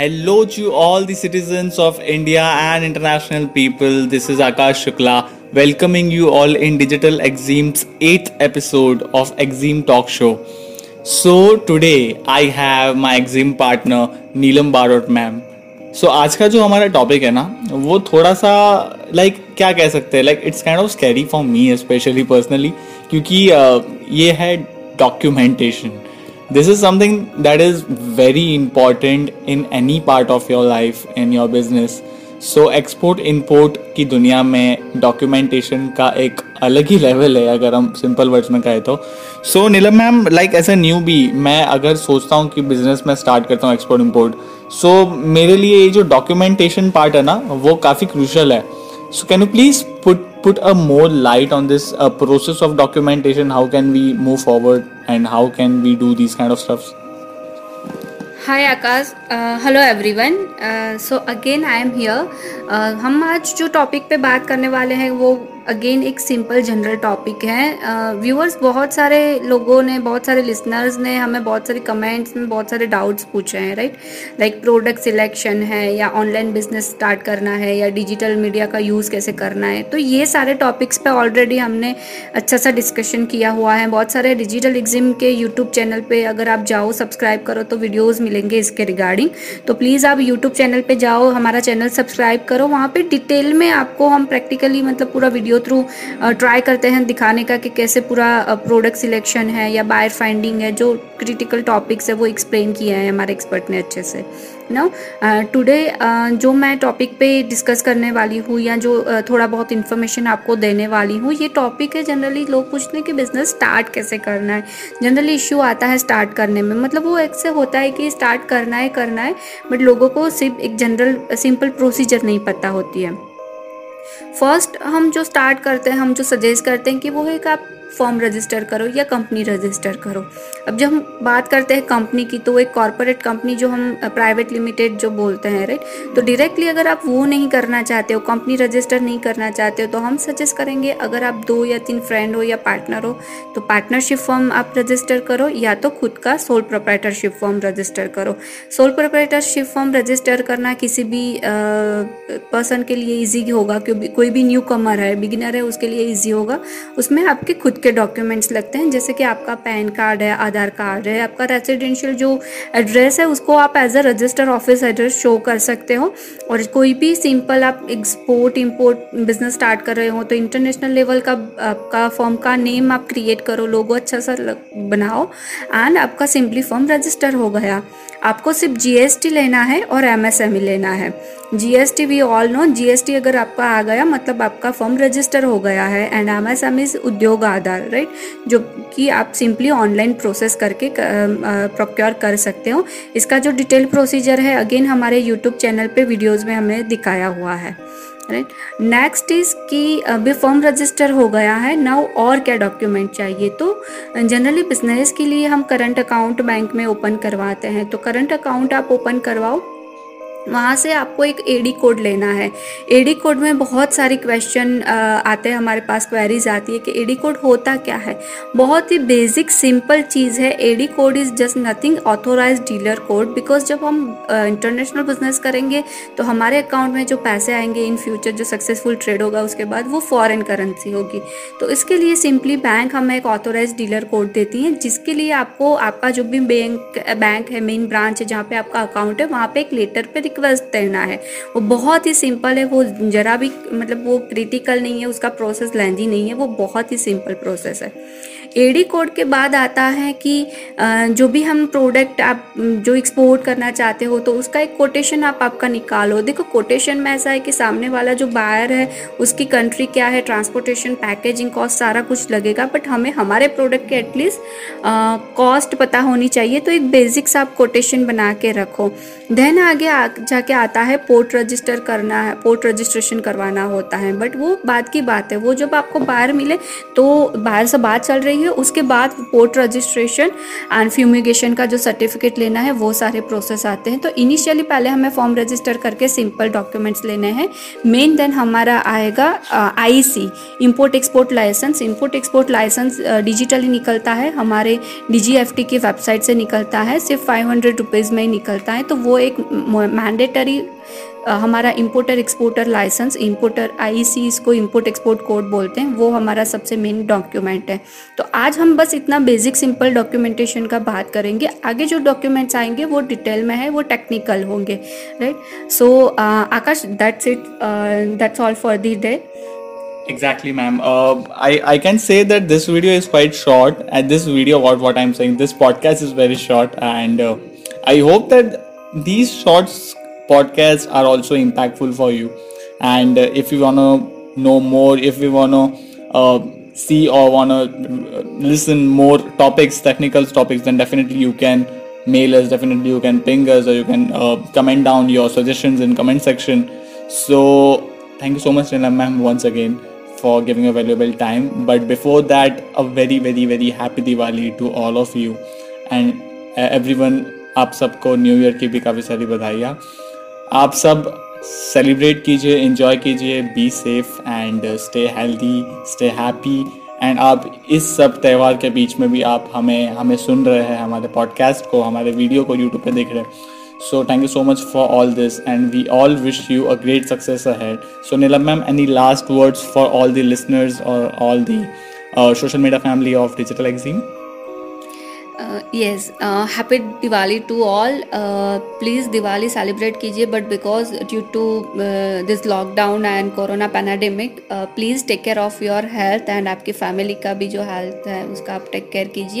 Hello to all the citizens of India and international people this is Akash Shukla welcoming you all in digital EXIMs eighth episode of EXIM talk show so today I have my EXIM partner Neelam Barot ma'am so आज का जो हमारा topic है ना वो थोड़ा सा like like, क्या कह सकते हैं? Like it's kind of scary for me specially personally क्योंकि uh, ये है documentation this is something that is very important in any part of your life, in your business. So export import की दुनिया में डॉक्यूमेंटेशन का एक अलग ही level है, अगर हम सिंपल वर्ड्स में कहें तो। So Neelam ma'am like as a newbie मैं अगर सोचता हूँ कि बिज़नेस में स्टार्ट करता हूँ एक्सपोर्ट इम्पोर्ट सो मेरे लिए ये जो डॉक्यूमेंटेशन पार्ट है ना, वो काफ़ी क्रूशल है। so can you please put put a more light on this uh, process of documentation how can we move forward and how can we do these kind of stuffs hi Akash hello everyone so again I am here हम आज जो topic पे बात करने वाले हैं वो again एक सिंपल जनरल टॉपिक है। व्यूअर्स बहुत सारे लोगों ने, बहुत सारे लिसनर्स ने हमें बहुत सारे कमेंट्स में बहुत सारे डाउट्स पूछे हैं राइट लाइक प्रोडक्ट सिलेक्शन है या ऑनलाइन बिज़नेस स्टार्ट करना है या डिजिटल मीडिया का यूज़ कैसे करना है। तो ये सारे टॉपिक्स पे ऑलरेडी हमने अच्छा सा डिस्कशन किया हुआ है। बहुत सारे डिजिटल एग्जिम के यूट्यूब चैनल पर अगर आप जाओ सब्सक्राइब करो तो वीडियोज़ मिलेंगे इसके रिगार्डिंग तो प्लीज़ आप यूट्यूब चैनल पर जाओ, हमारा चैनल सब्सक्राइब करो। वहाँ पर डिटेल में आपको हम प्रैक्टिकली मतलब पूरा वीडियो वीडियो थ्रू ट्राई करते हैं दिखाने का कि कैसे पूरा प्रोडक्ट सिलेक्शन है या बायर फाइंडिंग है जो क्रिटिकल टॉपिक्स है वो एक्सप्लेन किया है हमारे एक्सपर्ट ने अच्छे से नो टुडे जो मैं टॉपिक पे डिस्कस करने वाली हूँ या जो uh, थोड़ा बहुत इन्फॉर्मेशन आपको देने वाली हूँ ये टॉपिक है जनरली लोग पूछते हैं कि बिज़नेस स्टार्ट कैसे करना है? जनरली इश्यू आता है स्टार्ट करने में मतलब वो एक से होता है कि स्टार्ट करना है करना है बट लोगों को सिर्फ़ एक जनरल सिंपल प्रोसीजर नहीं पता होती है। फ़र्स्ट हम जो स्टार्ट करते हैं, हम जो सजेस्ट करते हैं कि वो एक आप फॉर्म रजिस्टर करो या कंपनी रजिस्टर करो। अब जब हम बात करते हैं कंपनी की तो एक कॉरपोरेट कंपनी जो हम प्राइवेट लिमिटेड जो बोलते हैं राइट तो डायरेक्टली अगर आप वो नहीं करना चाहते हो कंपनी रजिस्टर नहीं करना चाहते हो तो हम सजेस्ट करेंगे अगर आप दो या तीन फ्रेंड हो या पार्टनर हो तो पार्टनरशिप फॉर्म आप रजिस्टर करो या तो खुद का सोल प्रोपरेटरशिप फॉर्म रजिस्टर करो। सोल प्रोपरेटरशिप फॉर्म रजिस्टर करना किसी भी पर्सन के लिए ईजी होगा, क्योंकि कोई भी न्यू कमर है बिगिनर है, उसके लिए ईजी होगा। उसमें आपके खुद के डॉक्यूमेंट्स लगते हैं, जैसे कि आपका पैन कार्ड है, आधार कार्ड है, आपका रेसिडेंशियल जो एड्रेस है, उसको आप as a register office address show कर सकते हो। और कोई भी सिंपल आप एक्सपोर्ट इम्पोर्ट बिज़नेस स्टार्ट कर रहे हो तो इंटरनेशनल लेवल का, आपका फॉर्म का नेम आप क्रिएट करो लोगो अच्छा सा बनाओ एंड आपका सिंपली फॉर्म रजिस्टर हो गया। आपको सिर्फ़ जीएसटी लेना है और एमएसएमई लेना है। GST we all know GST अगर आपका आ गया मतलब आपका फॉर्म रजिस्टर हो गया है एंड एम एस एमएसएमई उद्योग आधार राइट जो कि आप सिंपली ऑनलाइन प्रोसेस करके प्रोक्योर कर सकते हो। इसका जो डिटेल प्रोसीजर है अगेन हमारे यूट्यूब चैनल पे वीडियोस में हमें दिखाया हुआ है। राइट नेक्स्ट इज़ कि अभी फॉर्म रजिस्टर हो गया है नाउ और क्या डॉक्यूमेंट चाहिए? तो जनरली बिज़नेस के लिए हम करंट अकाउंट बैंक में ओपन करवाते हैं। तो करंट अकाउंट आप ओपन करवाओ वहाँ से आपको एक एडी कोड लेना है। एडी कोड में बहुत सारी क्वेश्चन आते हैं, हमारे पास क्वेरीज आती है कि एडी कोड होता क्या है? बहुत ही बेसिक सिंपल चीज़ है। AD code is just nothing authorize dealer code because जब हम इंटरनेशनल बिज़नेस करेंगे तो हमारे अकाउंट में जो पैसे आएँगे इन फ्यूचर जो सक्सेसफुल ट्रेड होगा, उसके बाद वो फॉरेन करेंसी होगी। तो इसके लिए सिंपली बैंक हमें एक ऑथोराइज डीलर कोड देती हैं, जिसके लिए आपको, आपका जो भी बैंक बैंक है मेन ब्रांच है, जहाँ पे आपका अकाउंट है, वहाँ पे एक लेटर पे रिक्वेस्ट पहना है। वो बहुत ही सिंपल है, वो ज़रा भी मतलब वो क्रिटिकल नहीं है, उसका प्रोसेस लेंदी नहीं है, वो बहुत ही सिंपल प्रोसेस है। एडी कोड के बाद आता है कि जो भी हम प्रोडक्ट आप जो एक्सपोर्ट करना चाहते हो तो उसका एक कोटेशन आप आपका निकालो। देखो कोटेशन में ऐसा है कि सामने वाला जो बायर है उसकी कंट्री क्या है ट्रांसपोर्टेशन पैकेजिंग कॉस्ट सारा कुछ लगेगा बट हमें हमारे प्रोडक्ट के एटलीस्ट कॉस्ट पता होनी चाहिए तो एक बेसिक्स आप कोटेशन बना के रखो। देन आगे आ, जाके आता है पोर्ट रजिस्टर करना है पोर्ट रजिस्ट्रेशन करवाना होता है बट वो बात की बात है। वो जब आपको बाहर मिले तो बाहर से बात चल रही है होंगे उसके बाद पोर्ट रजिस्ट्रेशन एंड फ्यूमिगेशन का जो सर्टिफिकेट लेना है, वो सारे प्रोसेस आते हैं। तो इनिशियली पहले हमें फॉर्म रजिस्टर करके सिंपल डॉक्यूमेंट्स लेने हैं। मेन देन हमारा आएगा I C import export license import export license digitally निकलता है। हमारे डी जी एफ़ टी की वेबसाइट से निकलता है। सिर्फ़ फाइव हंड्रेड रुपीज़ में ही निकलता है। तो वो एक मैंडेटरी हमारा importer exporter license importer IC इसको इम्पोर्ट एक्सपोर्ट कोड बोलते हैं वो हमारा सबसे मेन डॉक्यूमेंट है तो आज हम बस इतना बेसिक सिंपल डॉक्यूमेंटेशन का बात करेंगे आगे जो डॉक्यूमेंट्स आएँगे वो डिटेल में है वो टेक्निकल होंगे right so Akash that's it that's all for the day Exactly, ma'am. Uh, I I can say that this video is quite short. And this video, what what I'm saying, this podcast is very short, and uh, I hope that these shorts podcasts are also impactful for you and uh, if you want to know more if you want to uh, see or want to uh, listen more topics technical topics then definitely you can mail us definitely you can ping us or you can uh, comment down your suggestions in comment section so thank you so much Nila ma'am once again for giving a valuable time but before that a very very very happy Diwali to all of you and uh, everyone आप सबको new year की भी काफ़ी सारी बधाइयाँ आप सब celebrate कीजिए इंजॉय कीजिए be safe and stay healthy stay happy and आप इस सब त्यौहार के बीच में भी आप हमें हमें सुन रहे हैं, हमारे पॉडकास्ट को, हमारे वीडियो को यूट्यूब पे देख रहे हैं। So thank you so much for all this and we all wish you a great success ahead so Neelam ma'am any last words for all the listeners और all the social media family of digital Exim yes happy Diwali to all please Diwali celebrate कीजिए but because due to this lockdown and corona pandemic please take care of your health and आपकी family का भी जो health है उसका आप take care कीजिए